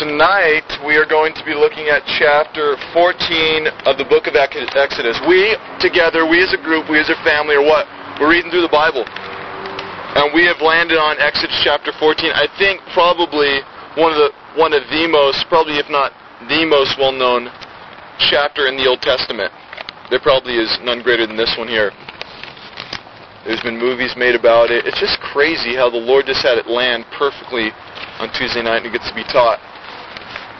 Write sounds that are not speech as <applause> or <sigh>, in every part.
Tonight we are going to be looking at chapter 14 of the book of Exodus. We together, we as a group, we as a family are what? We're reading through the Bible. And we have landed on Exodus chapter 14. I think probably one of the one of the most, probably if not the most well-known chapter in the Old Testament. There probably is none greater than this one here. There's been movies made about it. It's just crazy how the Lord just had it land perfectly on Tuesday night and it gets to be taught.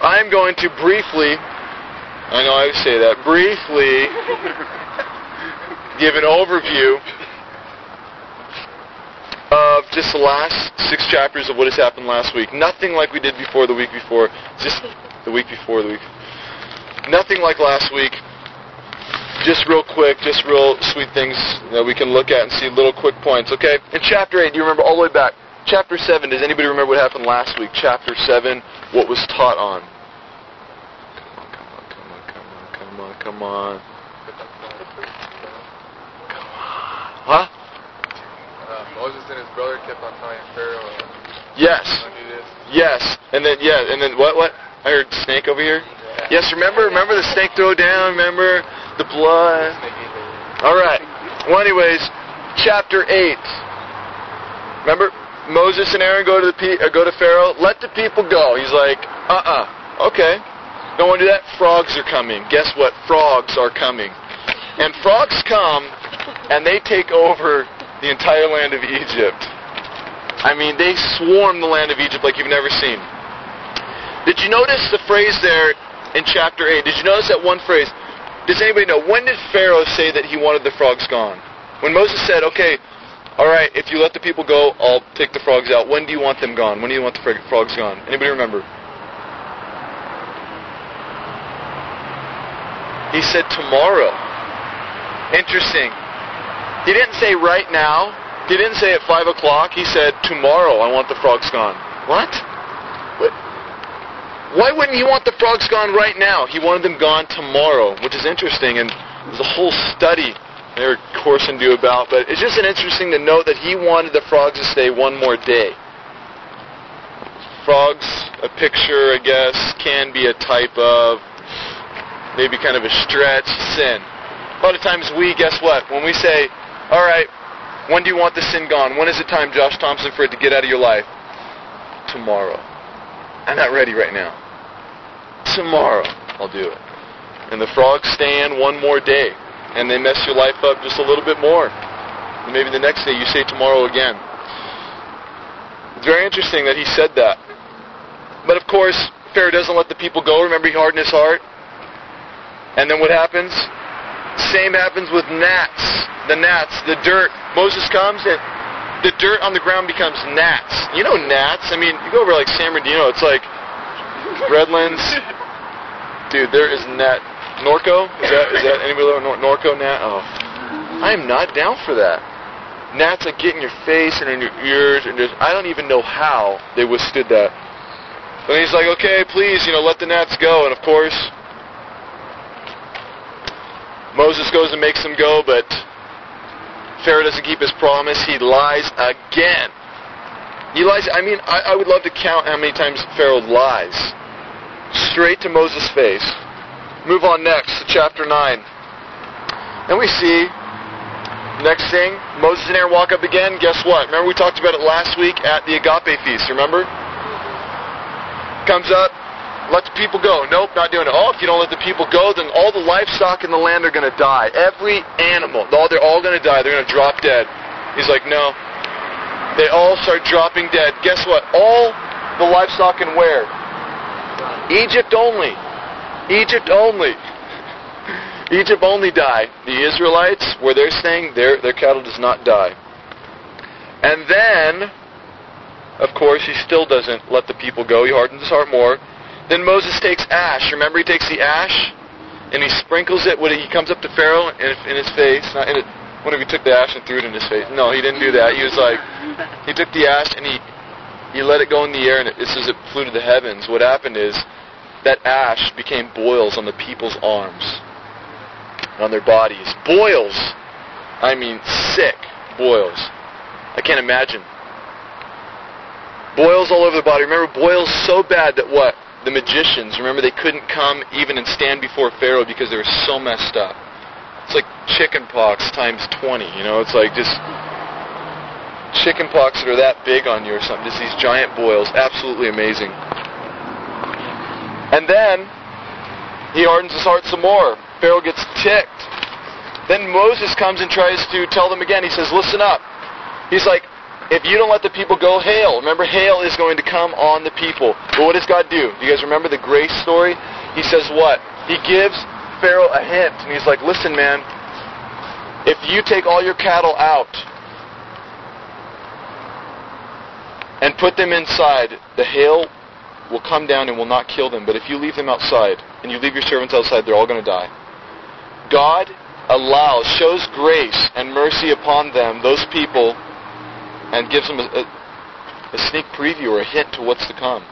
I'm going to briefly, I know I say that, briefly <laughs> give an overview of just the last six chapters of what has happened last week. Nothing like we did before the week before. Just the week before the week. Nothing like last week. Just real quick, just real sweet things that we can look at and see little quick points, okay? In chapter 8, do you remember all the way back? Chapter 7, does anybody remember what happened last week? Chapter 7, what was taught on? Come on, come on, come on, come on, come on. Come on. Huh? Uh, Moses and his brother kept on telling Pharaoh, uh, Yes. "Don't. Yes. And then yeah, and then what what? I heard snake over here. Yeah. Yes, remember remember the snake throw down, remember the blood. Snake ate the- All right. Well, anyways, chapter 8. Remember Moses and Aaron go to the uh, go to Pharaoh, let the people go. He's like, "Uh-uh. Okay. Don't want to do that. Frogs are coming. Guess what? Frogs are coming." And frogs come and they take over the entire land of Egypt. I mean, they swarm the land of Egypt like you've never seen. Did you notice the phrase there in chapter 8? Did you notice that one phrase? Does anybody know? When did Pharaoh say that he wanted the frogs gone? When Moses said, okay, all right, if you let the people go, I'll take the frogs out. When do you want them gone? When do you want the frogs gone? Anybody remember? He said tomorrow. Interesting. He didn't say right now. He didn't say at 5 o'clock. He said tomorrow I want the frogs gone. What? What? Why wouldn't he want the frogs gone right now? He wanted them gone tomorrow, which is interesting, and there's a whole study there Corson do about, but it's just an interesting to note that he wanted the frogs to stay one more day. Frogs, a picture, I guess, can be a type of maybe kind of a stretch sin. A lot of times we, guess what? When we say, all right, when do you want the sin gone? When is it time, Josh Thompson, for it to get out of your life? Tomorrow. I'm not ready right now. Tomorrow, I'll do it. And the frogs stay in one more day, and they mess your life up just a little bit more. And maybe the next day you say tomorrow again. It's very interesting that he said that. But of course, Pharaoh doesn't let the people go. Remember, he hardened his heart. And then what happens? Same happens with gnats. The gnats, the dirt. Moses comes and the dirt on the ground becomes gnats. You know gnats. I mean, you go over like San Bernardino, it's like <laughs> Redlands. Dude, there is gnat. Norco? Is that, is that anybody know Nor- Norco gnat? Oh. I am not down for that. Gnats that get in your face and in your ears and just, I don't even know how they withstood that. And he's like, okay, please, you know, let the gnats go. And of course, Moses goes and makes them go, but Pharaoh doesn't keep his promise. He lies again. He lies. I mean, I, I would love to count how many times Pharaoh lies. Straight to Moses' face. Move on next to chapter 9. And we see, next thing, Moses and Aaron walk up again. Guess what? Remember we talked about it last week at the agape feast, remember? Comes up, let the people go. Nope, not doing it. Oh, if you don't let the people go, then all the livestock in the land are going to die. Every animal, they're all going to die. They're going to drop dead. He's like, no. They all start dropping dead. Guess what? All the livestock in where? Egypt only. Egypt only. Egypt only die. The Israelites, where they're staying, their, their cattle does not die. And then, of course, he still doesn't let the people go. He hardens his heart more. Then Moses takes ash. Remember, he takes the ash and he sprinkles it when he comes up to Pharaoh in, in his face. Not in it. If he took the ash and threw it in his face? No, he didn't do that. He was like, he took the ash and he he let it go in the air, and it, it says it flew to the heavens. What happened is that ash became boils on the people's arms, on their bodies. Boils. I mean, sick boils. I can't imagine. Boils all over the body. Remember, boils so bad that what? the magicians, remember they couldn't come even and stand before Pharaoh because they were so messed up. It's like chicken pox times 20, you know? It's like just chicken pox that are that big on you or something. Just these giant boils. Absolutely amazing. And then he hardens his heart some more. Pharaoh gets ticked. Then Moses comes and tries to tell them again. He says, Listen up. He's like, if you don't let the people go, hail. Remember, hail is going to come on the people. But what does God do? Do you guys remember the grace story? He says what? He gives Pharaoh a hint. And he's like, listen, man, if you take all your cattle out and put them inside, the hail will come down and will not kill them. But if you leave them outside and you leave your servants outside, they're all going to die. God allows, shows grace and mercy upon them, those people and gives them a, a, a sneak preview or a hint to what's to come.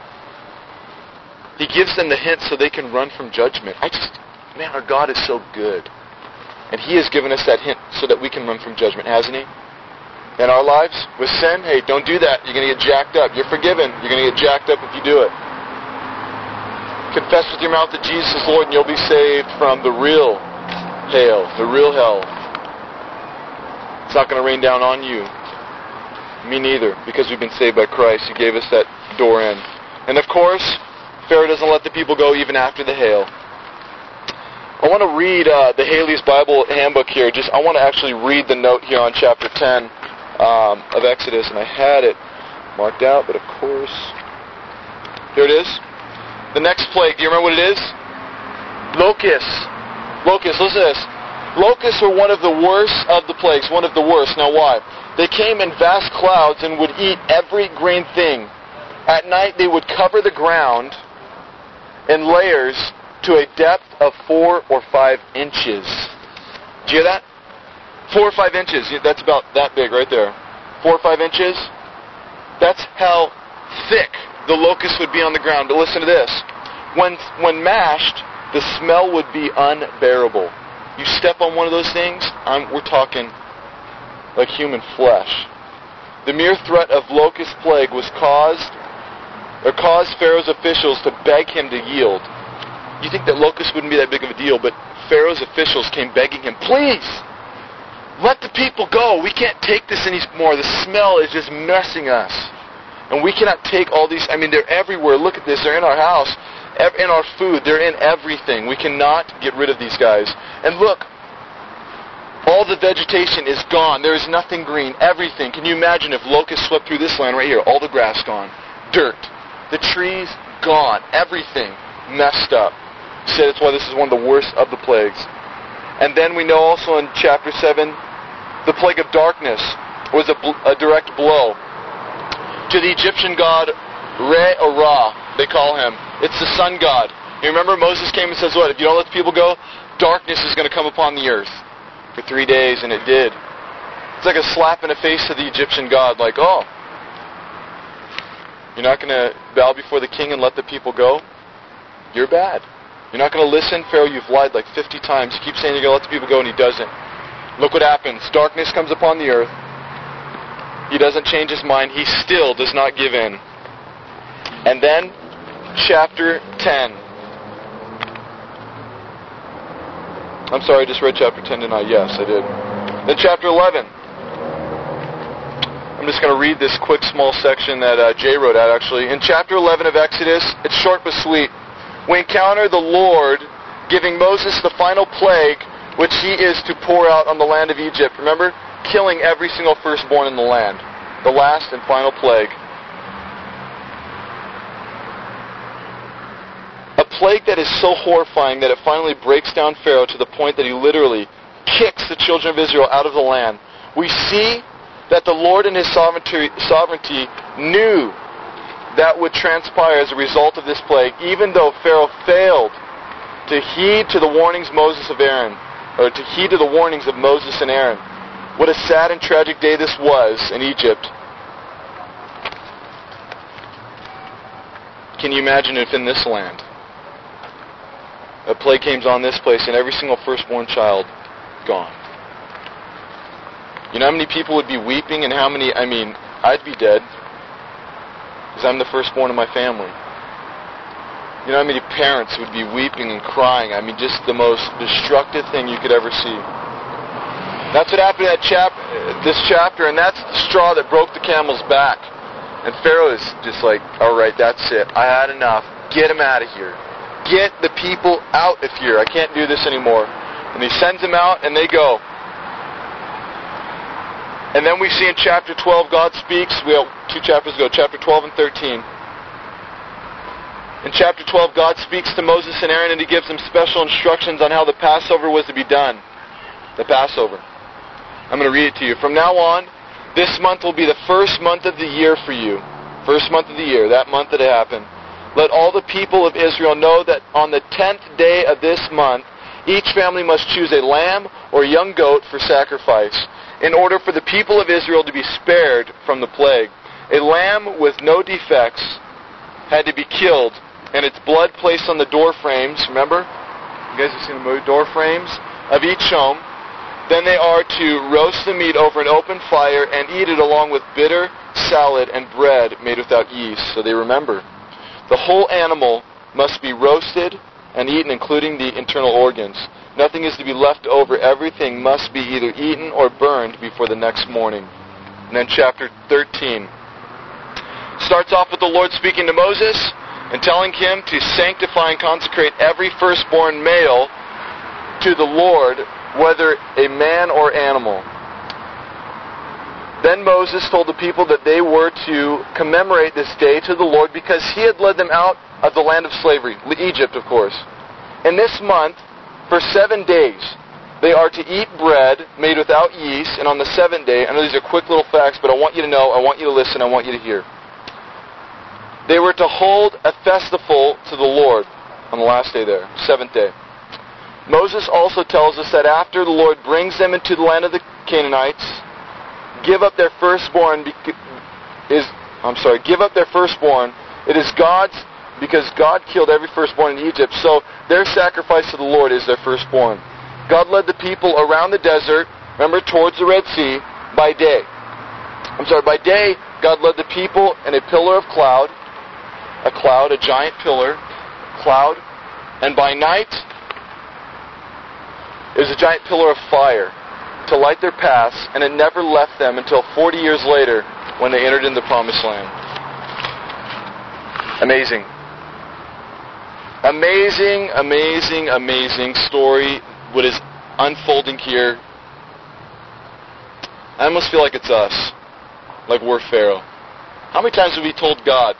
He gives them the hint so they can run from judgment. I just, man, our God is so good. And He has given us that hint so that we can run from judgment, hasn't He? In our lives, with sin, hey, don't do that. You're going to get jacked up. You're forgiven. You're going to get jacked up if you do it. Confess with your mouth that Jesus is Lord, and you'll be saved from the real hail, the real hell. It's not going to rain down on you. Me neither, because we've been saved by Christ. He gave us that door in. And of course, Pharaoh doesn't let the people go even after the hail. I want to read uh, the Halley's Bible Handbook here. Just I want to actually read the note here on chapter 10 um, of Exodus, and I had it marked out, but of course, here it is. The next plague. Do you remember what it is? Locusts. Locusts. Listen to this. Locusts were one of the worst of the plagues. One of the worst. Now, why? They came in vast clouds and would eat every green thing. At night they would cover the ground in layers to a depth of four or five inches. Do you hear that? Four or five inches. That's about that big right there. Four or five inches. That's how thick the locust would be on the ground. But listen to this. When, when mashed, the smell would be unbearable. You step on one of those things, I'm, we're talking like human flesh. The mere threat of locust plague was caused or caused Pharaoh's officials to beg him to yield. You think that locusts wouldn't be that big of a deal, but Pharaoh's officials came begging him, please, let the people go. We can't take this anymore. The smell is just messing us. And we cannot take all these, I mean, they're everywhere. Look at this. They're in our house, in our food. They're in everything. We cannot get rid of these guys. And look, all the vegetation is gone. There is nothing green. Everything. Can you imagine if locusts swept through this land right here? All the grass gone. Dirt. The trees gone. Everything messed up. So that's why this is one of the worst of the plagues. And then we know also in chapter 7, the plague of darkness was a, a direct blow to the Egyptian god Re or Ra, they call him. It's the sun god. You remember Moses came and says, what? If you don't let the people go, darkness is going to come upon the earth for three days, and it did. It's like a slap in the face to the Egyptian god, like, oh, you're not going to bow before the king and let the people go? You're bad. You're not going to listen? Pharaoh, you've lied like 50 times. You keep saying you're going to let the people go, and he doesn't. Look what happens. Darkness comes upon the earth. He doesn't change his mind. He still does not give in. And then, chapter 10. I'm sorry, I just read chapter 10 tonight. Yes, I did. Then chapter 11. I'm just going to read this quick small section that uh, Jay wrote out actually. In chapter 11 of Exodus, it's short but sweet. We encounter the Lord giving Moses the final plague which he is to pour out on the land of Egypt. Remember? Killing every single firstborn in the land. The last and final plague. A plague that is so horrifying that it finally breaks down Pharaoh to the point that he literally kicks the children of Israel out of the land. We see that the Lord in his sovereignty, sovereignty knew that would transpire as a result of this plague, even though Pharaoh failed to heed to the warnings Moses of Aaron, or to heed to the warnings of Moses and Aaron. What a sad and tragic day this was in Egypt. Can you imagine if in this land a plague came on this place and every single firstborn child gone. You know how many people would be weeping and how many, I mean, I'd be dead because I'm the firstborn of my family. You know how many parents would be weeping and crying? I mean, just the most destructive thing you could ever see. That's what happened in that chap, this chapter, and that's the straw that broke the camel's back. And Pharaoh is just like, all right, that's it. I had enough. Get him out of here. Get the people out of here. I can't do this anymore. And he sends them out, and they go. And then we see in chapter 12, God speaks. We have two chapters ago, chapter 12 and 13. In chapter 12, God speaks to Moses and Aaron, and he gives them special instructions on how the Passover was to be done. The Passover. I'm going to read it to you. From now on, this month will be the first month of the year for you. First month of the year, that month that it happened. Let all the people of Israel know that on the tenth day of this month, each family must choose a lamb or a young goat for sacrifice, in order for the people of Israel to be spared from the plague. A lamb with no defects had to be killed, and its blood placed on the door frames. Remember? You guys have seen the movie door frames of each home then they are to roast the meat over an open fire and eat it along with bitter salad and bread made without yeast. So they remember. The whole animal must be roasted and eaten, including the internal organs. Nothing is to be left over. Everything must be either eaten or burned before the next morning. And then chapter 13 starts off with the Lord speaking to Moses and telling him to sanctify and consecrate every firstborn male to the Lord whether a man or animal. Then Moses told the people that they were to commemorate this day to the Lord because he had led them out of the land of slavery, Egypt, of course. In this month, for seven days, they are to eat bread made without yeast, and on the seventh day, I know these are quick little facts, but I want you to know, I want you to listen, I want you to hear. They were to hold a festival to the Lord on the last day there, seventh day. Moses also tells us that after the Lord brings them into the land of the Canaanites, give up their firstborn is I'm sorry, give up their firstborn. It is God's because God killed every firstborn in Egypt. So their sacrifice to the Lord is their firstborn. God led the people around the desert, remember, towards the Red Sea, by day. I'm sorry, by day, God led the people in a pillar of cloud, a cloud, a giant pillar, cloud, and by night, it was a giant pillar of fire to light their paths, and it never left them until 40 years later when they entered into the promised land. Amazing. Amazing, amazing, amazing story. What is unfolding here. I almost feel like it's us. Like we're Pharaoh. How many times have we told God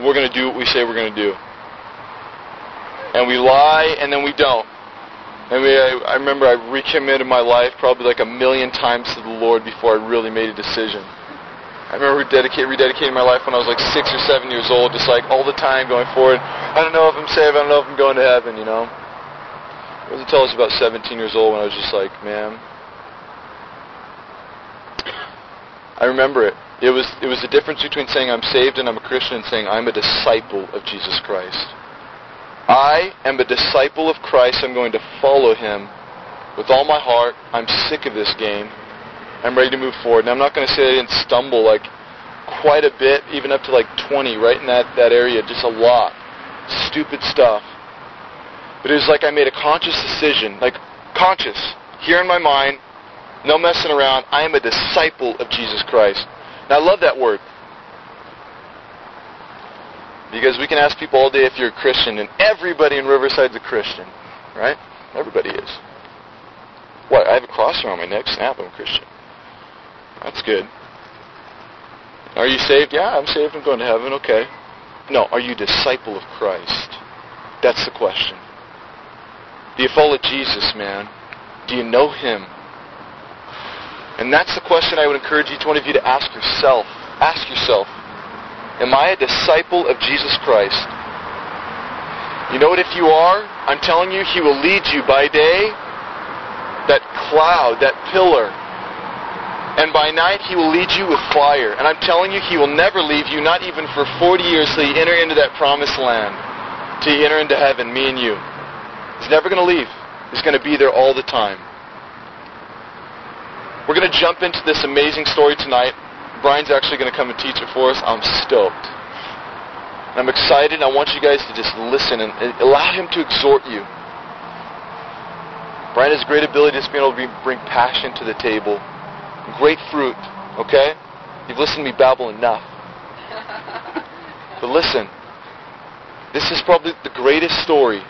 we're going to do what we say we're going to do? And we lie and then we don't. I mean, I, I remember I recommitted my life probably like a million times to the Lord before I really made a decision. I remember rededicate, rededicating my life when I was like six or seven years old, just like all the time going forward. I don't know if I'm saved. I don't know if I'm going to heaven, you know. It wasn't until I was about 17 years old when I was just like, man. I remember it. It was it was the difference between saying I'm saved and I'm a Christian and saying I'm a disciple of Jesus Christ. I am a disciple of Christ. I'm going to follow him with all my heart. I'm sick of this game. I'm ready to move forward. And I'm not going to say I didn't stumble like quite a bit, even up to like 20, right in that, that area, just a lot. Stupid stuff. But it was like I made a conscious decision, like conscious, here in my mind, no messing around. I am a disciple of Jesus Christ. Now I love that word. Because we can ask people all day if you're a Christian, and everybody in Riverside's a Christian, right? Everybody is. What? I have a cross around my neck. Snap! I'm a Christian. That's good. Are you saved? Yeah, I'm saved. I'm going to heaven. Okay. No. Are you disciple of Christ? That's the question. Do you follow Jesus, man? Do you know Him? And that's the question I would encourage each one of you to ask yourself. Ask yourself. Am I a disciple of Jesus Christ? You know what? If you are, I'm telling you, He will lead you by day, that cloud, that pillar. And by night, He will lead you with fire. And I'm telling you, He will never leave you, not even for 40 years, till you enter into that promised land, till you enter into heaven, me and you. He's never going to leave. He's going to be there all the time. We're going to jump into this amazing story tonight. Brian's actually going to come and teach it for us. I'm stoked. I'm excited. I want you guys to just listen and allow him to exhort you. Brian has a great ability to just be able to bring passion to the table, great fruit. Okay, you've listened to me babble enough. <laughs> but listen, this is probably the greatest story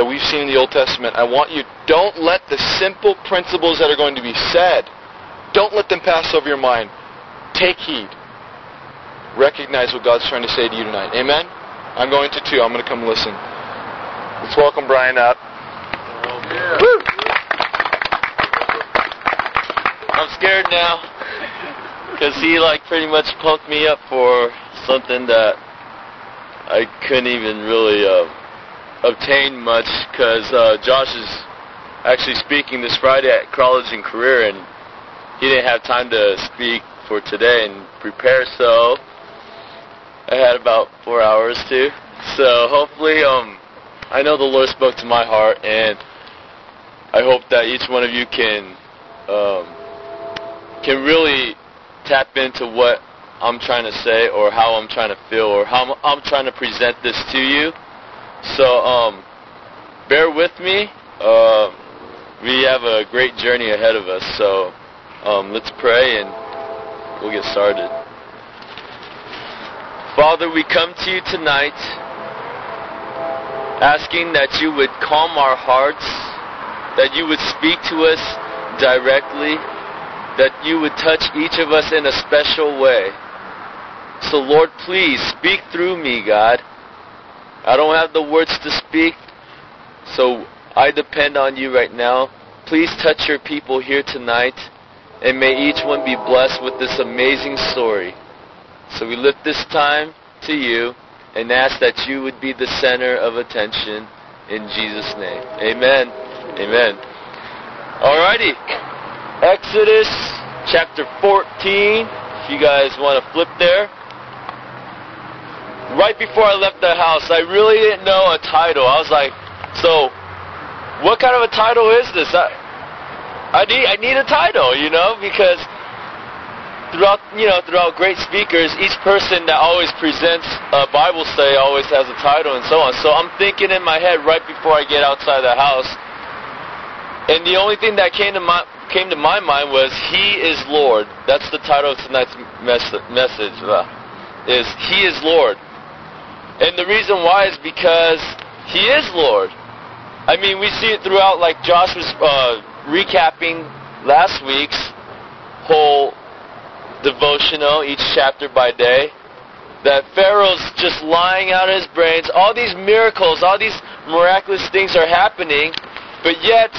that we've seen in the Old Testament. I want you don't let the simple principles that are going to be said, don't let them pass over your mind. Take heed. Recognize what God's trying to say to you tonight. Amen? I'm going to too. I'm going to come listen. Let's welcome Brian up. Yeah. I'm scared now because he like pretty much pumped me up for something that I couldn't even really uh, obtain much because uh, Josh is actually speaking this Friday at college and career, and he didn't have time to speak for today and prepare. So I had about four hours to. So hopefully, um, I know the Lord spoke to my heart, and I hope that each one of you can um, can really tap into what I'm trying to say, or how I'm trying to feel, or how I'm, I'm trying to present this to you. So um, bear with me. Uh, we have a great journey ahead of us. So um, let's pray and we'll get started. Father, we come to you tonight asking that you would calm our hearts, that you would speak to us directly, that you would touch each of us in a special way. So, Lord, please speak through me, God. I don't have the words to speak, so I depend on you right now. Please touch your people here tonight, and may each one be blessed with this amazing story. So we lift this time to you and ask that you would be the center of attention in Jesus' name. Amen. Amen. Alrighty. Exodus chapter 14. If you guys want to flip there right before I left the house, I really didn't know a title. I was like, so what kind of a title is this? I, I need I need a title, you know, because throughout you know throughout great speakers, each person that always presents a Bible study always has a title and so on. So I'm thinking in my head right before I get outside the house, and the only thing that came to my came to my mind was He is Lord. That's the title of tonight's mes- message. Is He is Lord. And the reason why is because He is Lord. I mean, we see it throughout, like Josh was uh, recapping last week's whole devotional, each chapter by day, that Pharaoh's just lying out of his brains. All these miracles, all these miraculous things are happening, but yet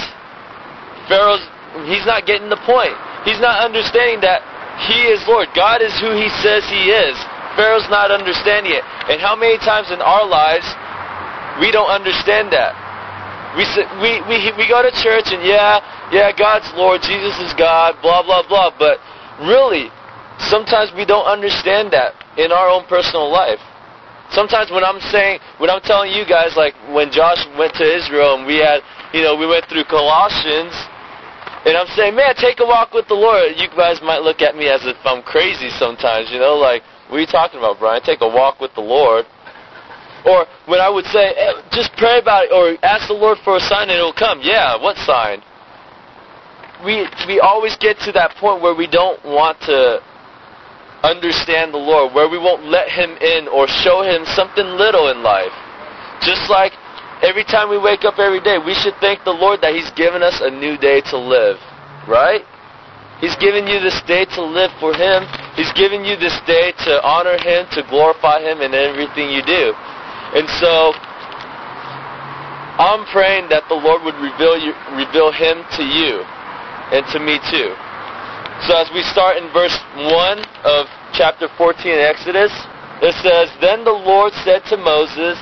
Pharaoh's he's not getting the point. He's not understanding that he is Lord. God is who he says he is. Pharaoh's not understanding it. And how many times in our lives we don't understand that? We, we, we, we go to church and yeah, yeah, God's Lord, Jesus is God, blah, blah, blah. But really, sometimes we don't understand that in our own personal life. Sometimes when I'm saying, when I'm telling you guys, like when Josh went to Israel and we had, you know, we went through Colossians, and I'm saying, man, take a walk with the Lord. You guys might look at me as if I'm crazy sometimes, you know, like, what are you talking about, Brian? Take a walk with the Lord. Or when I would say, hey, just pray about it, or ask the Lord for a sign and it'll come. Yeah, what sign? We, we always get to that point where we don't want to understand the Lord, where we won't let Him in or show Him something little in life. Just like every time we wake up every day, we should thank the Lord that He's given us a new day to live. Right? He's given you this day to live for Him. He's given you this day to honor Him, to glorify Him in everything you do. And so, I'm praying that the Lord would reveal, you, reveal Him to you and to me too. So as we start in verse 1 of chapter 14 in Exodus, it says, Then the Lord said to Moses,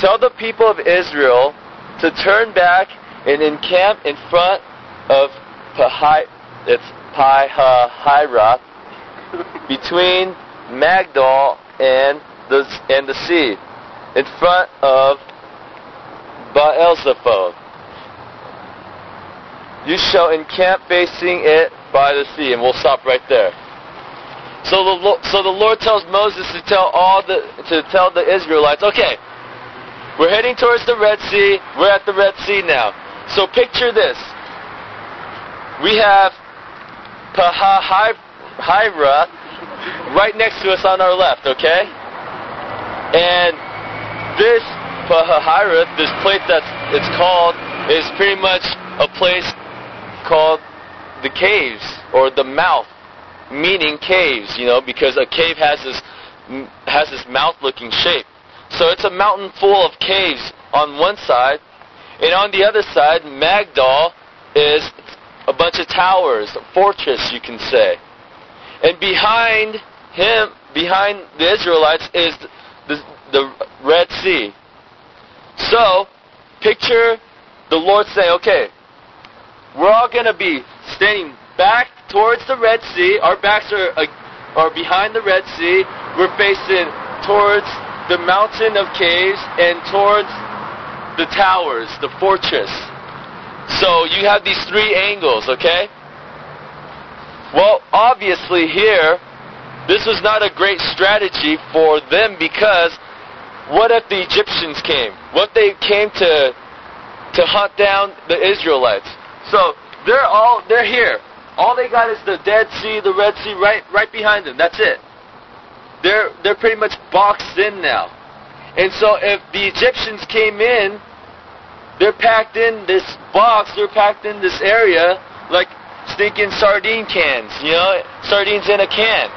Tell the people of Israel to turn back and encamp in front of Pahai, it's Pi-hahiroth, <laughs> between Migdol and the, and the sea, in front of Baal-zephon. You shall encamp facing it by the sea. And we'll stop right there. So the so the Lord tells Moses to tell all the to tell the Israelites, okay, we're heading towards the Red Sea. We're at the Red Sea now. So picture this. We have Pahahira right next to us on our left, okay? And this Pahahira, this place that's it's called, is pretty much a place called the caves or the mouth, meaning caves, you know, because a cave has this has this mouth-looking shape. So it's a mountain full of caves on one side, and on the other side, Magdal is a bunch of towers, a fortress, you can say. And behind him, behind the Israelites, is the, the Red Sea. So, picture the Lord saying, okay, we're all going to be standing back towards the Red Sea. Our backs are, uh, are behind the Red Sea. We're facing towards the mountain of caves and towards the towers, the fortress. So you have these three angles, okay? Well, obviously here, this was not a great strategy for them because what if the Egyptians came? What if they came to to hunt down the Israelites? So they're all they're here. All they got is the Dead Sea, the Red Sea right right behind them. That's it. They're they're pretty much boxed in now. And so if the Egyptians came in, they're packed in this box, they're packed in this area like stinking sardine cans, you know, sardines in a can.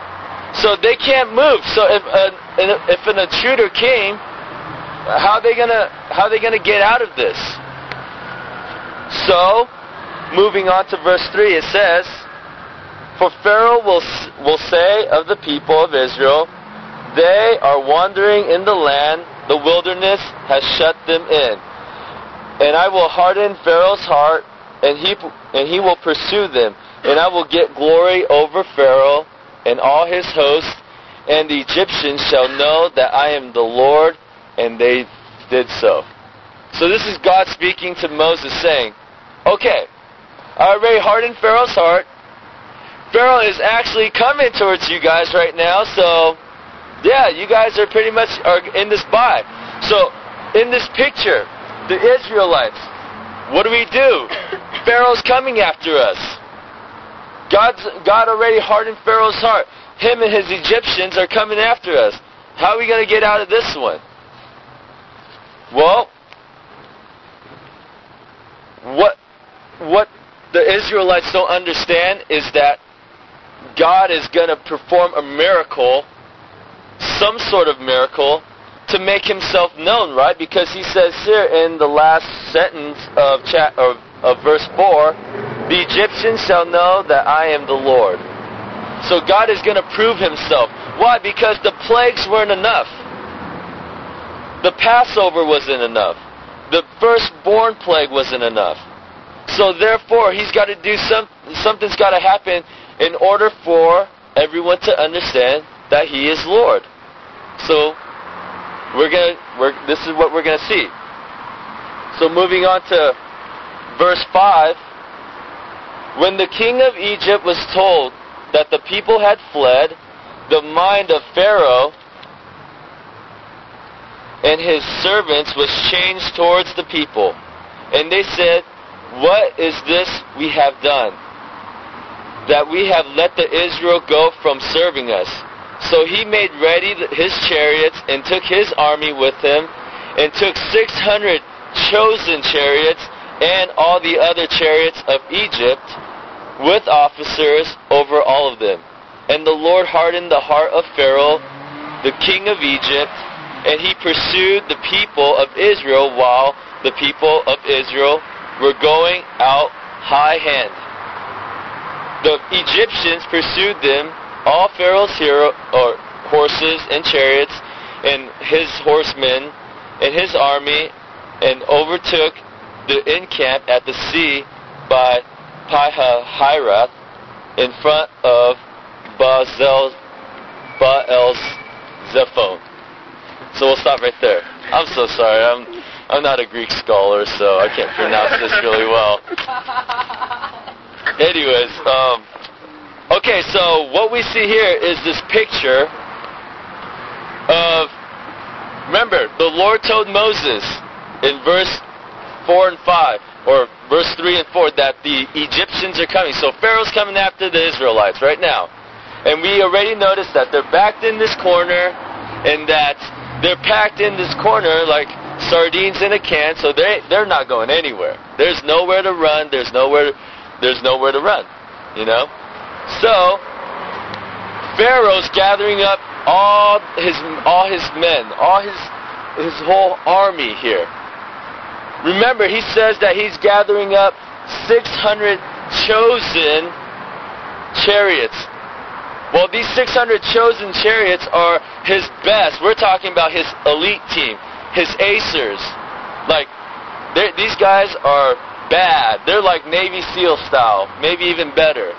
So they can't move. So if uh, an, if an intruder came, how are they gonna how are they gonna get out of this? So, moving on to verse three, it says, "For Pharaoh will will say of the people of Israel, they are wandering in the land; the wilderness has shut them in." And I will harden Pharaoh's heart, and he and he will pursue them. And I will get glory over Pharaoh and all his host, and the Egyptians shall know that I am the Lord, and they did so. So this is God speaking to Moses saying, Okay, I already hardened Pharaoh's heart. Pharaoh is actually coming towards you guys right now, so yeah, you guys are pretty much are in this by. So in this picture, the Israelites. What do we do? <coughs> Pharaoh's coming after us. God's, God already hardened Pharaoh's heart. Him and his Egyptians are coming after us. How are we going to get out of this one? Well, what, what the Israelites don't understand is that God is going to perform a miracle, some sort of miracle, to make himself known, right? Because he says here in the last sentence of, chat, of, verse 4, the Egyptians shall know that I am the Lord. So God is going to prove himself. Why? Because the plagues weren't enough. The Passover wasn't enough. The firstborn plague wasn't enough. So therefore, he's got to do some, something's got to happen in order for everyone to understand that he is Lord. So we're gonna we're, this is what we're gonna see. So moving on to verse five. When the king of Egypt was told that the people had fled, the mind of Pharaoh and his servants was changed towards the people. And they said, What is this we have done? That we have let the Israel go from serving us. So he made ready his chariots and took his army with him and took 600 chosen chariots and all the other chariots of Egypt with officers over all of them. And the Lord hardened the heart of Pharaoh, the king of Egypt, and he pursued the people of Israel while the people of Israel were going out high hand. The Egyptians pursued them all Pharaoh's hero, or horses and chariots and his horsemen and his army and overtook the encamp at the sea by Pihahirath in front of Baal Baal's Zephon. So we'll stop right there. I'm so sorry. I'm I'm not a Greek scholar, so I can't pronounce this really well. <laughs> Anyways, um, Okay, so what we see here is this picture of. Remember, the Lord told Moses in verse 4 and 5, or verse 3 and 4, that the Egyptians are coming. So Pharaoh's coming after the Israelites right now. And we already noticed that they're backed in this corner, and that they're packed in this corner like sardines in a can, so they they're not going anywhere. There's nowhere to run. There's nowhere. There's nowhere to run. You know. So Pharaoh's gathering up all his all his men, all his his whole army here. Remember, he says that he's gathering up 600 chosen chariots. Well, these 600 chosen chariots are his best. We're talking about his elite team, his acers. Like, these guys are bad. They're like Navy SEAL style, maybe even better.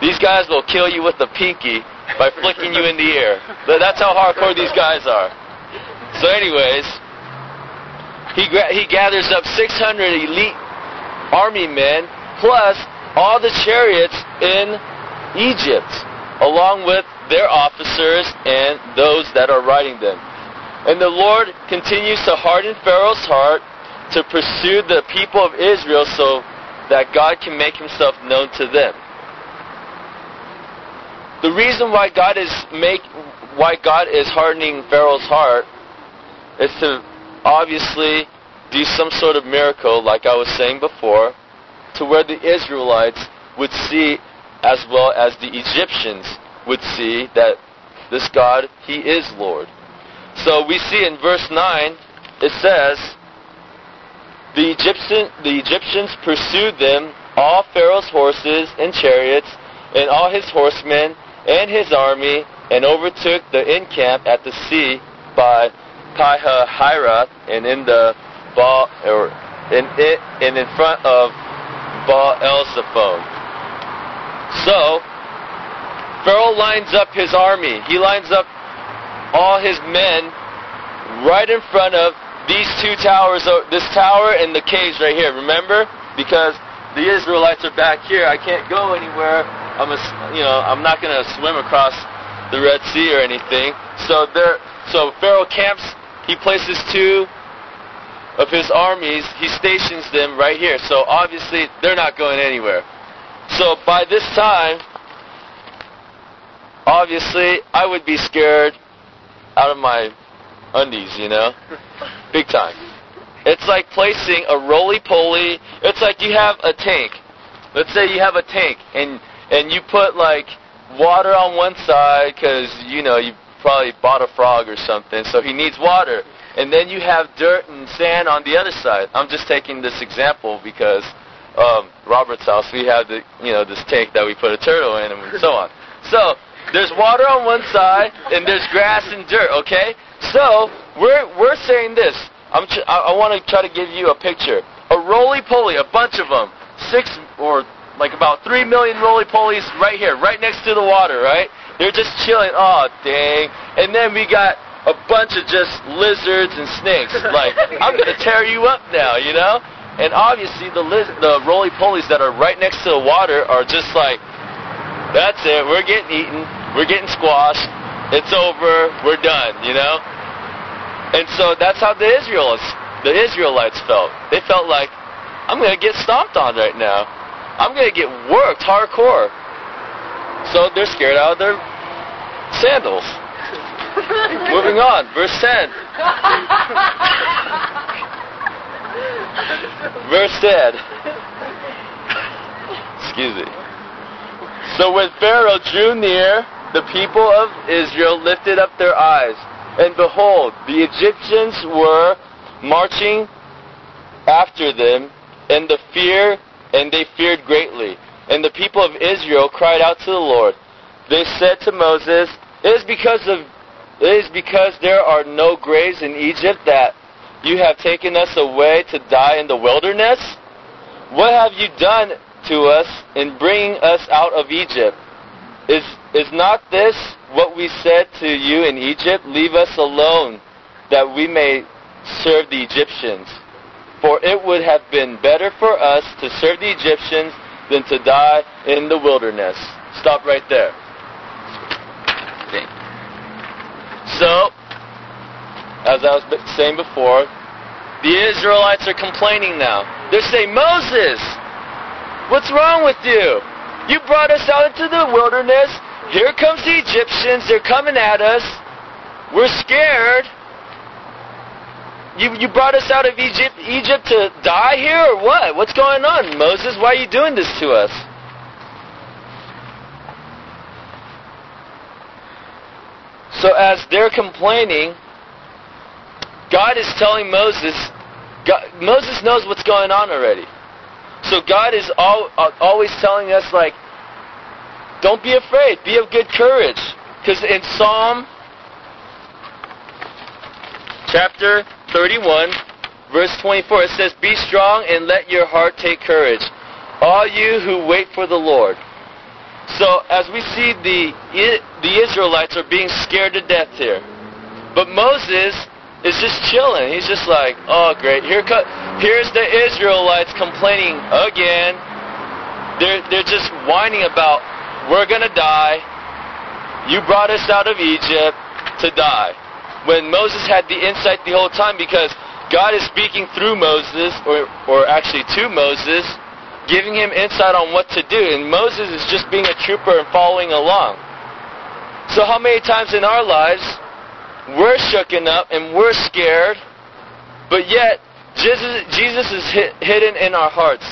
These guys will kill you with the pinky by <laughs> flicking you in the air. That's how hardcore these guys are. So, anyways, he, he gathers up 600 elite army men plus all the chariots in Egypt, along with their officers and those that are riding them. And the Lord continues to harden Pharaoh's heart to pursue the people of Israel so that God can make himself known to them. The reason why God is make why God is hardening Pharaoh's heart is to obviously do some sort of miracle, like I was saying before, to where the Israelites would see, as well as the Egyptians would see, that this God, He is Lord. So we see in verse 9, it says, the, Egyptian, the Egyptians pursued them, all Pharaoh's horses and chariots, and all his horsemen, and his army, and overtook the encamp at the sea by Pi-hahiroth, and in the Baal, or in it, and in front of Baal Elzephon. So Pharaoh lines up his army. He lines up all his men right in front of these two towers, uh, this tower and the caves right here. Remember, because the Israelites are back here. I can't go anywhere. I'm a, you know, I'm not going to swim across the Red Sea or anything. So there, so Pharaoh camps he places two of his armies, he stations them right here. So obviously, they're not going anywhere. So by this time, obviously, I would be scared out of my undies, you know? <laughs> Big time. It's like placing a roly-poly. It's like you have a tank. Let's say you have a tank, and and you put like water on one side because you know you probably bought a frog or something, so he needs water. And then you have dirt and sand on the other side. I'm just taking this example because um, Robert's house, we have the you know this tank that we put a turtle in and so on. So there's water on one side and there's grass and dirt. Okay, so we're we're saying this. I'm ch- I, I want to try to give you a picture. A roly poly, a bunch of them, six or like about three million roly polies right here, right next to the water, right? They're just chilling. Oh, dang. And then we got a bunch of just lizards and snakes. Like, I'm to tear you up now, you know? And obviously, the liz- the roly polies that are right next to the water are just like, that's it. We're getting eaten. We're getting squashed. It's over. We're done, you know? And so that's how the Israelites, the Israelites felt. They felt like, I'm going to get stomped on right now. I'm going to get worked hardcore. So they're scared out of their sandals. <laughs> Moving on, verse 10. <laughs> verse 10. Excuse me. So when Pharaoh drew near, the people of Israel lifted up their eyes, and behold, the Egyptians were marching after them, and the fear, and they feared greatly. And the people of Israel cried out to the Lord. They said to Moses, It is because of it is because there are no graves in Egypt that you have taken us away to die in the wilderness? What have you done to us in bringing us out of Egypt? Is, is not this what we said to you in Egypt? Leave us alone, that we may serve the Egyptians. For it would have been better for us to serve the Egyptians than to die in the wilderness. stop right there. So, as I was saying before, the Israelites are complaining now. They're saying, Moses, what's wrong with you? You brought us out into the wilderness. Here comes the Egyptians. They're coming at us. We're scared. You, you brought us out of Egypt, Egypt to die here or what? What's going on, Moses? Why are you doing this to us? So as they're complaining, God is telling Moses, God, Moses knows what's going on already. So God is all, uh, always telling us, like, don't be afraid, be of good courage. Because in Psalm chapter 31, verse 24, it says, Be strong and let your heart take courage, all you who wait for the Lord. So as we see the the Israelites are being scared to death here, but Moses is just chilling. He's just like, oh great, here co- here's the Israelites complaining again. They're they're just whining about we're gonna die. You brought us out of Egypt to die. When Moses had the insight the whole time because God is speaking through Moses, or or actually to Moses, giving him insight on what to do. And Moses is just being a trooper and following along. So, how many times in our lives we're shooken up and we're scared, but yet Jesus, Jesus is hidden in our hearts.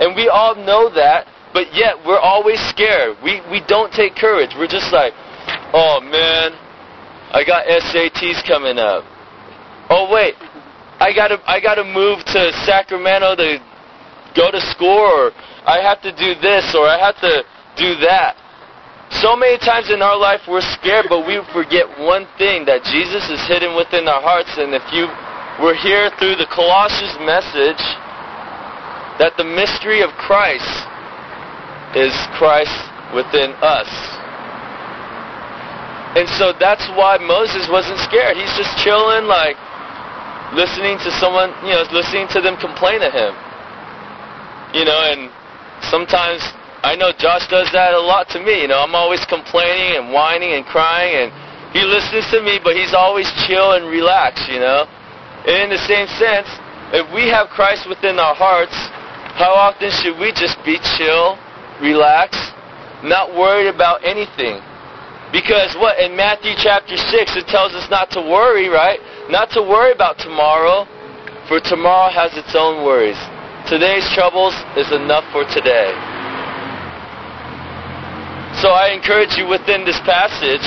And we all know that, but yet we're always scared. We, we don't take courage. We're just like, oh man, I got SATs coming up. Oh wait, I gotta I gotta move to Sacramento to go to school or I have to do this or I have to do that. So many times in our life we're scared, but we forget one thing that Jesus is hidden within our hearts. And if you were here through the Colossians message, that the mystery of Christ is Christ within us. And so that's why Moses wasn't scared. He's just chilling, like listening to someone, you know, listening to them complain to him. You know, and sometimes I know Josh does that a lot to me. You know, I'm always complaining and whining and crying, and he listens to me, but he's always chill and relaxed. You know, and in the same sense, if we have Christ within our hearts, how often should we just be chill, relax, not worried about anything? Because what in Matthew chapter 6 it tells us not to worry, right? Not to worry about tomorrow, for tomorrow has its own worries. Today's troubles is enough for today. So I encourage you within this passage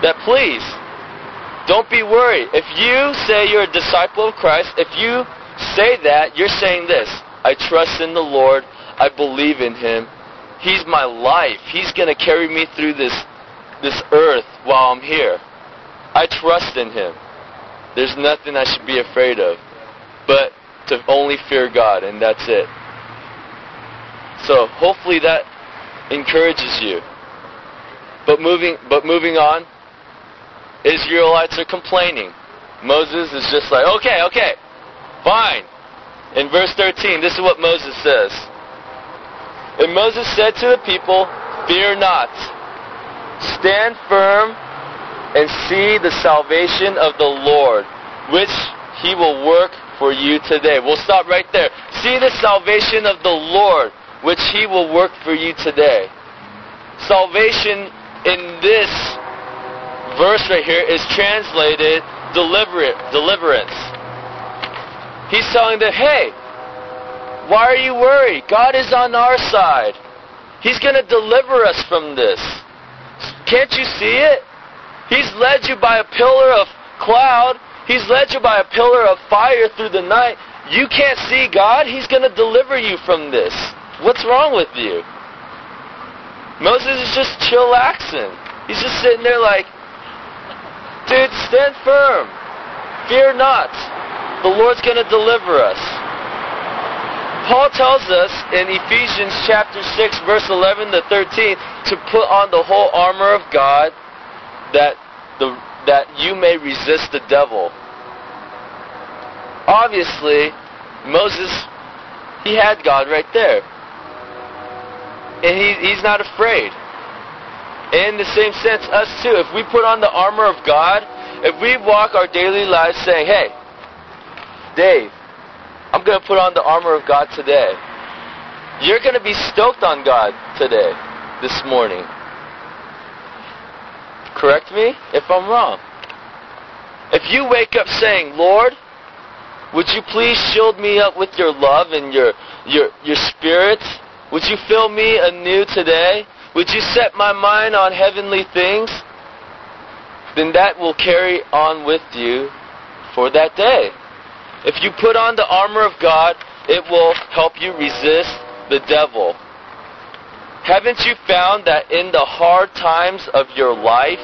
that please don't be worried. If you say you're a disciple of Christ, if you say that, you're saying this I trust in the Lord, I believe in Him. He's my life. He's going to carry me through this, this earth while I'm here. I trust in Him. There's nothing I should be afraid of. But to only fear God, and that's it. So hopefully that encourages you. But moving, but moving on, Israelites are complaining. Moses is just like, okay, okay, fine. In verse 13, this is what Moses says. And Moses said to the people, Fear not. Stand firm and see the salvation of the Lord, which he will work for you today. We'll stop right there. See the salvation of the Lord, which He will work for you today. Salvation in this verse right here is translated deliberate, deliverance. He's telling them, hey, why are you worried? God is on our side. He's going to deliver us from this. Can't you see it? He's led you by a pillar of cloud He's led you by a pillar of fire through the night. You can't see God. He's going to deliver you from this. What's wrong with you? Moses is just chillaxing. He's just sitting there like, dude, stand firm. Fear not. The Lord's going to deliver us. Paul tells us in Ephesians chapter 6 verse 11 to 13 to put on the whole armor of God that the that you may resist the devil. Obviously, Moses, he had God right there. And he, he's not afraid. In the same sense, us too, if we put on the armor of God, if we walk our daily lives saying, hey, Dave, I'm going to put on the armor of God today. You're going to be stoked on God today, this morning. Correct me if I'm wrong. If you wake up saying, Lord, would you please shield me up with your love and your, your, your spirit? Would you fill me anew today? Would you set my mind on heavenly things? Then that will carry on with you for that day. If you put on the armor of God, it will help you resist the devil. Haven't you found that in the hard times of your life,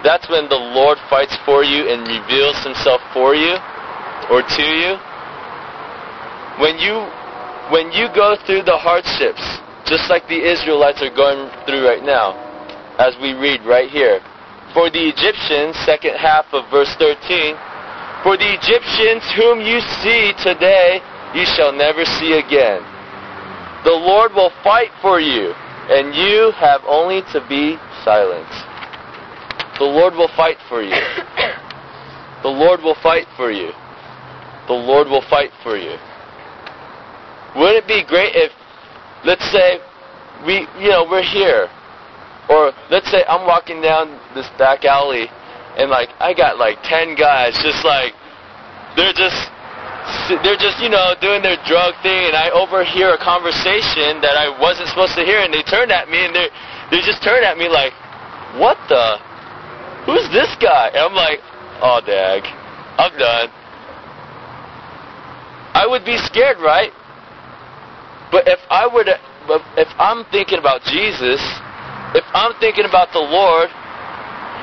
that's when the Lord fights for you and reveals himself for you or to you? When you when you go through the hardships, just like the Israelites are going through right now, as we read right here. For the Egyptians, second half of verse 13, for the Egyptians whom you see today, you shall never see again. The Lord will fight for you, and you have only to be silent. The Lord will fight for you. <coughs> The Lord will fight for you. The Lord will fight for you. Wouldn't it be great if, let's say, we, you know, we're here, or let's say I'm walking down this back alley, and like I got like ten guys, just like they're just they're just you know doing their drug thing, and I overhear a conversation that I wasn't supposed to hear, and they turn at me, and they they just turn at me like, what the? Who's this guy? And I'm like, oh dag, I'm done. I would be scared, right? But if I were to, if I'm thinking about Jesus, if I'm thinking about the Lord,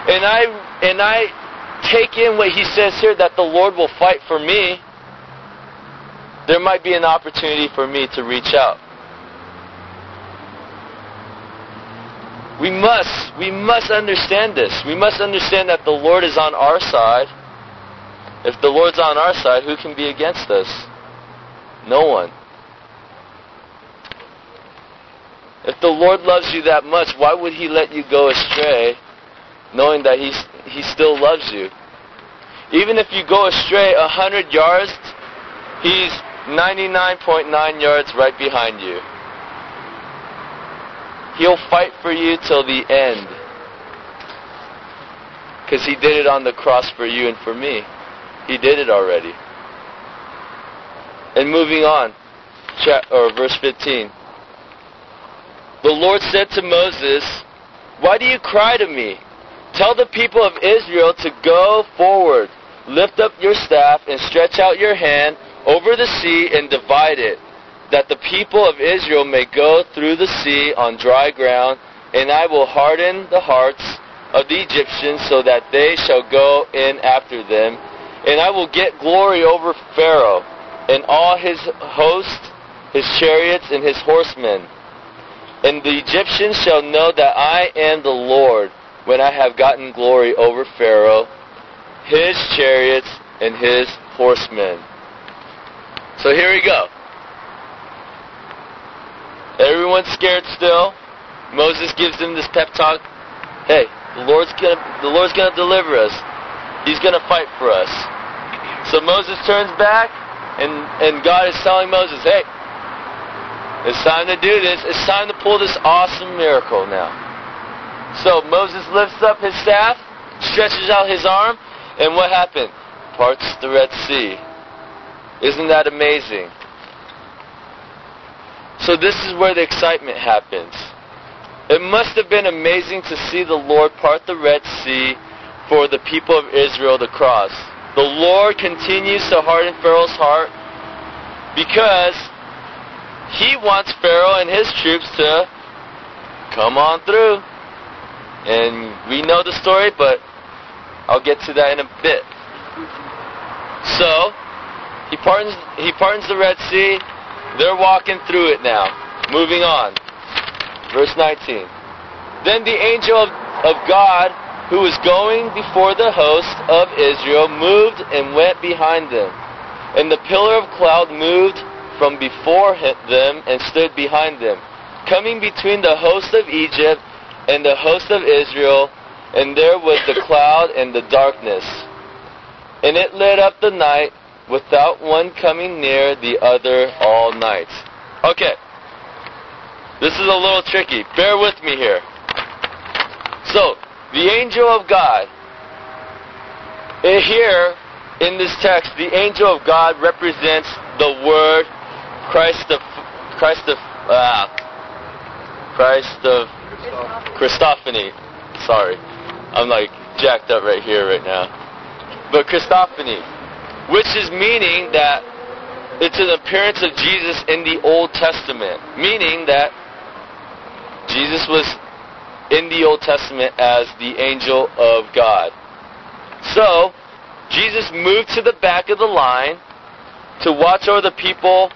and I and I take in what He says here that the Lord will fight for me, there might be an opportunity for me to reach out. We must, we must understand this. We must understand that the Lord is on our side. If the Lord's on our side, who can be against us? No one. If the Lord loves you that much, why would He let you go astray knowing that He's, He still loves you? Even if you go astray a hundred yards, He's 99.9 yards right behind you. He'll fight for you till the end. Because He did it on the cross for you and for me. He did it already. And moving on, or verse 15. The Lord said to Moses, Why do you cry to me? Tell the people of Israel to go forward. Lift up your staff and stretch out your hand over the sea and divide it, that the people of Israel may go through the sea on dry ground, and I will harden the hearts of the Egyptians so that they shall go in after them, and I will get glory over Pharaoh and all his host, his chariots, and his horsemen. And the Egyptians shall know that I am the Lord when I have gotten glory over Pharaoh, his chariots, and his horsemen. So here we go. Everyone's scared still. Moses gives them this pep talk. Hey, the Lord's gonna the Lord's gonna deliver us. He's gonna fight for us. So Moses turns back and, and God is telling Moses, hey, it's time to do this. It's time to pull this awesome miracle now. So Moses lifts up his staff, stretches out his arm, and what happened? Parts the Red Sea. Isn't that amazing? So this is where the excitement happens. It must have been amazing to see the Lord part the Red Sea for the people of Israel to cross. The Lord continues to harden Pharaoh's heart because he wants Pharaoh and his troops to come on through. And we know the story, but I'll get to that in a bit. So, he pardons, he pardons the Red Sea. They're walking through it now. Moving on. Verse 19. Then the angel of, of God, who was going before the host of Israel, moved and went behind them. And the pillar of cloud moved from before them and stood behind them, coming between the host of Egypt and the host of Israel, and there was the cloud and the darkness. And it lit up the night without one coming near the other all night. Okay. This is a little tricky. Bear with me here. So, the angel of God. Eh, Here, in this text, the angel of God represents the Word, Christ of, Christ of, ah, Christ of Christophany. Sorry. I'm like jacked up right here right now. But Christophany, which is meaning that it's an appearance of Jesus in the Old Testament, meaning that Jesus was in the Old Testament as the angel of God. So, Jesus moved to the back of the line to watch over the people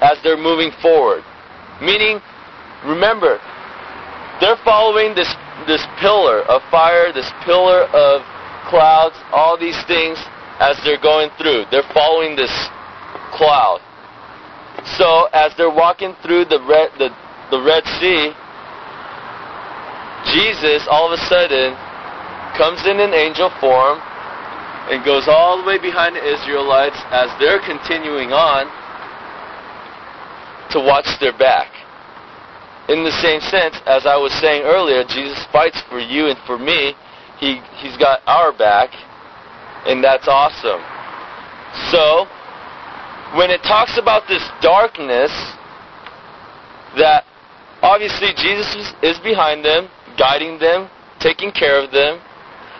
as they're moving forward. Meaning, remember, they're following this this pillar of fire, this pillar of clouds, all these things as they're going through. They're following this cloud. So as they're walking through the red the, the Red Sea, Jesus all of a sudden comes in an angel form and goes all the way behind the Israelites as they're continuing on to watch their back. In the same sense, as I was saying earlier, Jesus fights for you and for me. He, he's got our back, and that's awesome. So, when it talks about this darkness, that obviously Jesus is, behind them, guiding them, taking care of them,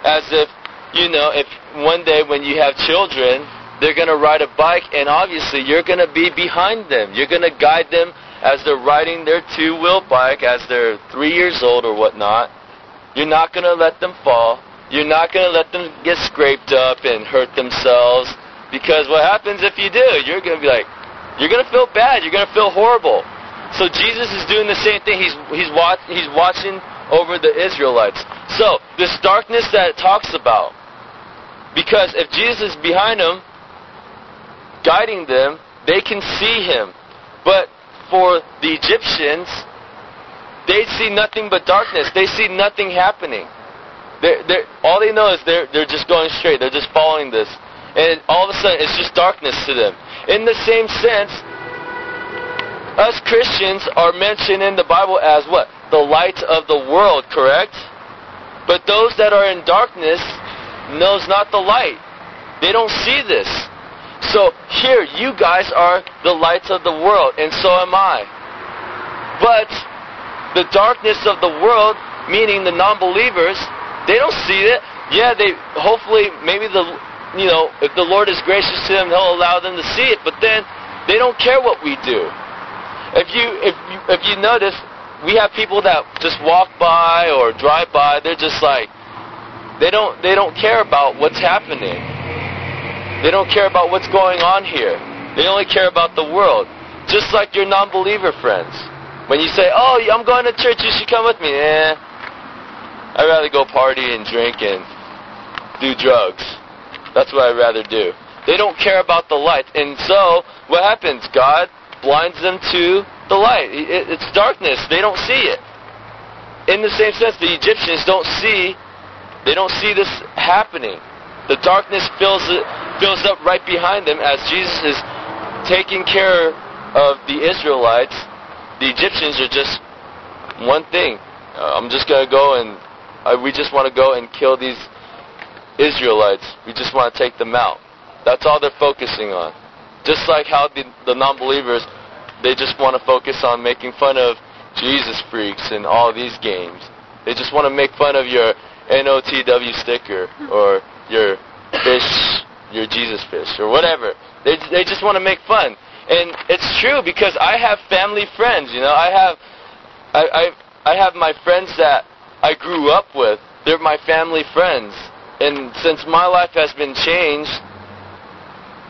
as if, you know, if one day when you have children, they're going to ride a bike, and obviously you're going to be behind them. You're going to guide them as they're riding their two-wheel bike, as they're three years old or whatnot. You're not going to let them fall. You're not going to let them get scraped up and hurt themselves. Because what happens if you do? You're going to be like, you're going to feel bad. You're going to feel horrible. So Jesus is doing the same thing. He's he's watch, he's watching over the Israelites. So this darkness that it talks about, because if Jesus is behind them, guiding them, they can see him. But for the Egyptians, they see nothing but darkness. They see nothing happening. They're, they're, all they know is they're, they're just going straight. They're just following this. And all of a sudden, it's just darkness to them. In the same sense, us Christians are mentioned in the Bible as what? The light of the world, correct? But those that are in darkness knows not the light. They don't see this. So here, you guys are the lights of the world, and so am I. But the darkness of the world, meaning the non-believers, they don't see it. Yeah, they hopefully maybe the you know if the Lord is gracious to them, He'll allow them to see it. But then they don't care what we do. If you if you, if you notice, we have people that just walk by or drive by. They're just like they don't they don't care about what's happening. They don't care about what's going on here. They only care about the world. Just like your non-believer friends. When you say, "Oh, I'm going to church. You should come with me." Eh, I'd rather go party and drink and do drugs. That's what I'd rather do. They don't care about the light. And so, what happens? God blinds them to the light. It's darkness. They don't see it. In the same sense, the Egyptians don't see, they don't see this happening. The darkness fills it, fills up right behind them as Jesus is taking care of the Israelites. The Egyptians are just one thing. Uh, I'm just going to go and uh, we just want to go and kill these Israelites. We just want to take them out. That's all they're focusing on. Just like how the, the non-believers, they just want to focus on making fun of Jesus freaks and all these games. They just want to make fun of your NOTW sticker or your fish, your Jesus fish or whatever. They they just want to make fun. And it's true because I have family friends, you know. I have I I I have my friends that I grew up with. They're my family friends. And since my life has been changed,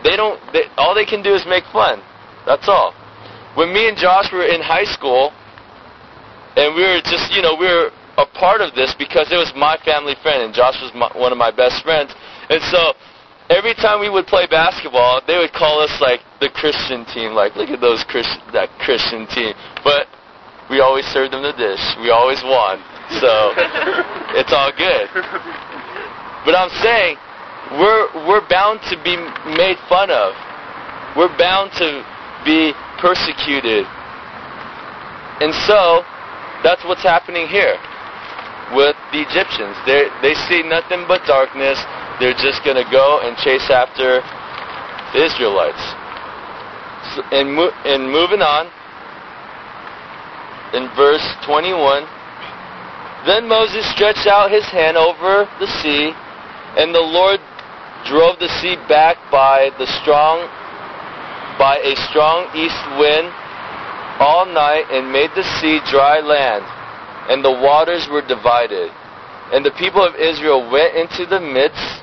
they don't they, all they can do is make fun. That's all. When me and Josh were in high school and we were just, you know, we were a part of this because it was my family friend and Josh was my, one of my best friends. And so every time we would play basketball, they would call us like the Christian team. Like, look at those Christian, that Christian team. But we always served them the dish. We always won. So <laughs> it's all good. But I'm saying we're we're bound to be made fun of. We're bound to be persecuted. And so that's what's happening here with the Egyptians. They they see nothing but darkness. They're just going to go and chase after the Israelites. So, and, mo- and moving on, in verse 21, then Moses stretched out his hand over the sea, and the Lord drove the sea back by the strong by a strong east wind all night and made the sea dry land and the waters were divided. And the people of Israel went into the midst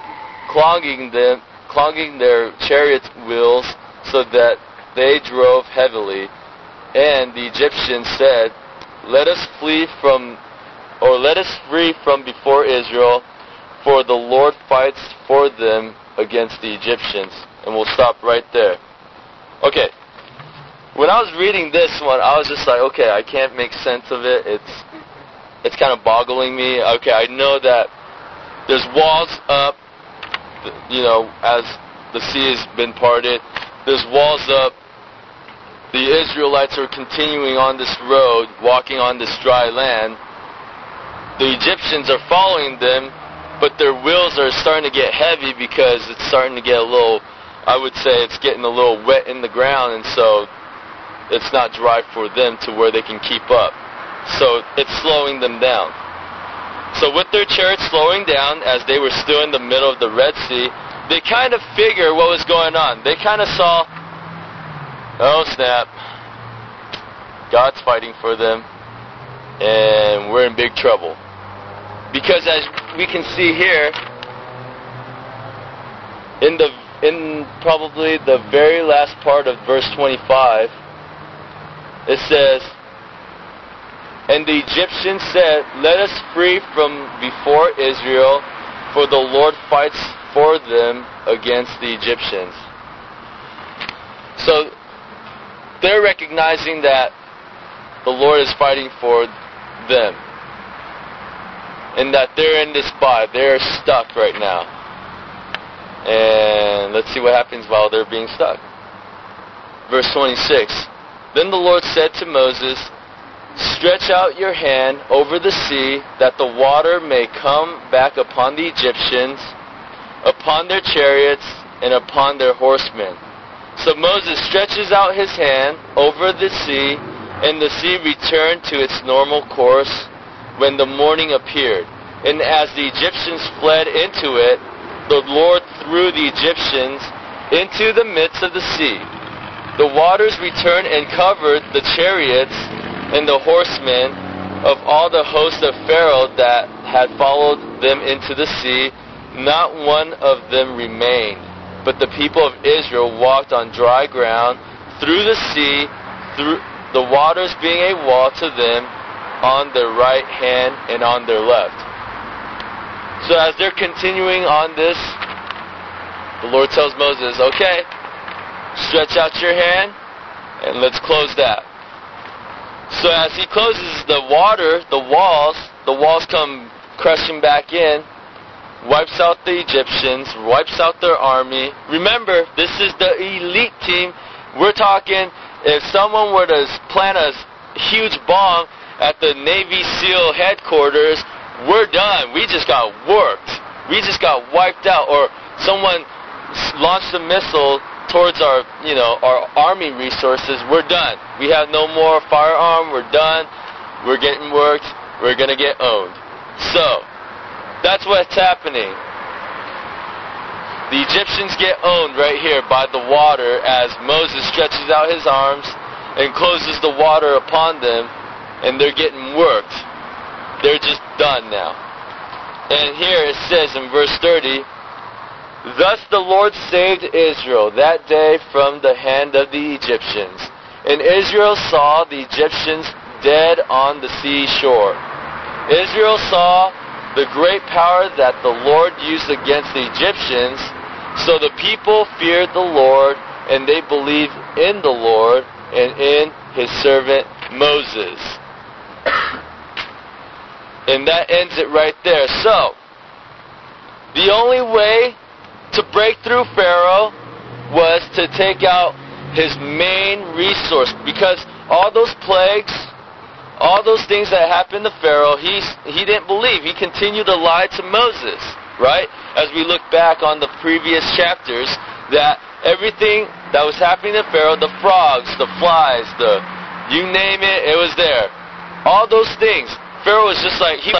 clogging them, clogging their chariot wheels so that they drove heavily. And the Egyptians said, "Let us flee from, or let us free from before Israel, for the Lord fights for them against the Egyptians." And we'll stop right there. Okay, when I was reading this one, I was just like, okay, I can't make sense of it. It's it's kind of boggling me. Okay, I know that there's walls up, you know, as the sea has been parted. There's walls up. The Israelites are continuing on this road, walking on this dry land. The Egyptians are following them, but their wheels are starting to get heavy because it's starting to get a little, I would say it's getting a little wet in the ground, and so it's not dry for them to where they can keep up. So it's slowing them down. So with their chariots slowing down as they were still in the middle of the Red Sea, they kind of figured what was going on. They kind of saw, oh snap, God's fighting for them, and we're in big trouble. Because as we can see here, in the in probably the very last part of verse 25, it says, And the Egyptians said, Let us free from before Israel, for the Lord fights for them against the Egyptians. So they're recognizing that the Lord is fighting for them. And that they're in this spot. They're stuck right now. And let's see what happens while they're being stuck. Verse 26. Then the Lord said to Moses, Stretch out your hand over the sea, that the water may come back upon the Egyptians, upon their chariots, and upon their horsemen. So Moses stretches out his hand over the sea, and the sea returned to its normal course when the morning appeared. And as the Egyptians fled into it, the Lord threw the Egyptians into the midst of the sea the waters returned and covered the chariots and the horsemen of all the host of Pharaoh that had followed them into the sea. Not one of them remained. But the people of Israel walked on dry ground through the sea, through the waters being a wall to them on their right hand and on their left. So as they're continuing on this, the Lord tells Moses, okay, Stretch out your hand and let's close that. So as he closes the water, the walls, the walls come crushing back in, wipes out the Egyptians, wipes out their army. Remember, this is the elite team. We're talking if someone were to plant a huge bomb at the Navy SEAL headquarters, we're done. We just got worked. We just got wiped out. Or someone launched a missile towards our, you know, our army resources, we're done. We have no more firearm. We're done. We're getting worked. We're going to get owned. So, that's what's happening. The Egyptians get owned right here by the water as Moses stretches out his arms and closes the water upon them. and they're getting worked. They're just done now. And here it says in verse 30, Thus the Lord saved Israel that day from the hand of the Egyptians. And Israel saw the Egyptians dead on the seashore. Israel saw the great power that the Lord used against the Egyptians. So the people feared the Lord, and they believed in the Lord and in his servant Moses. and that ends it right there. So, the only way to break through Pharaoh was to take out his main resource because all those plagues all those things that happened to Pharaoh, he, he didn't believe. He continued to lie to Moses, right? As we look back on the previous chapters, that everything that was happening to Pharaoh, the frogs, the flies, the you name it, it was there. All those things, Pharaoh was just like, he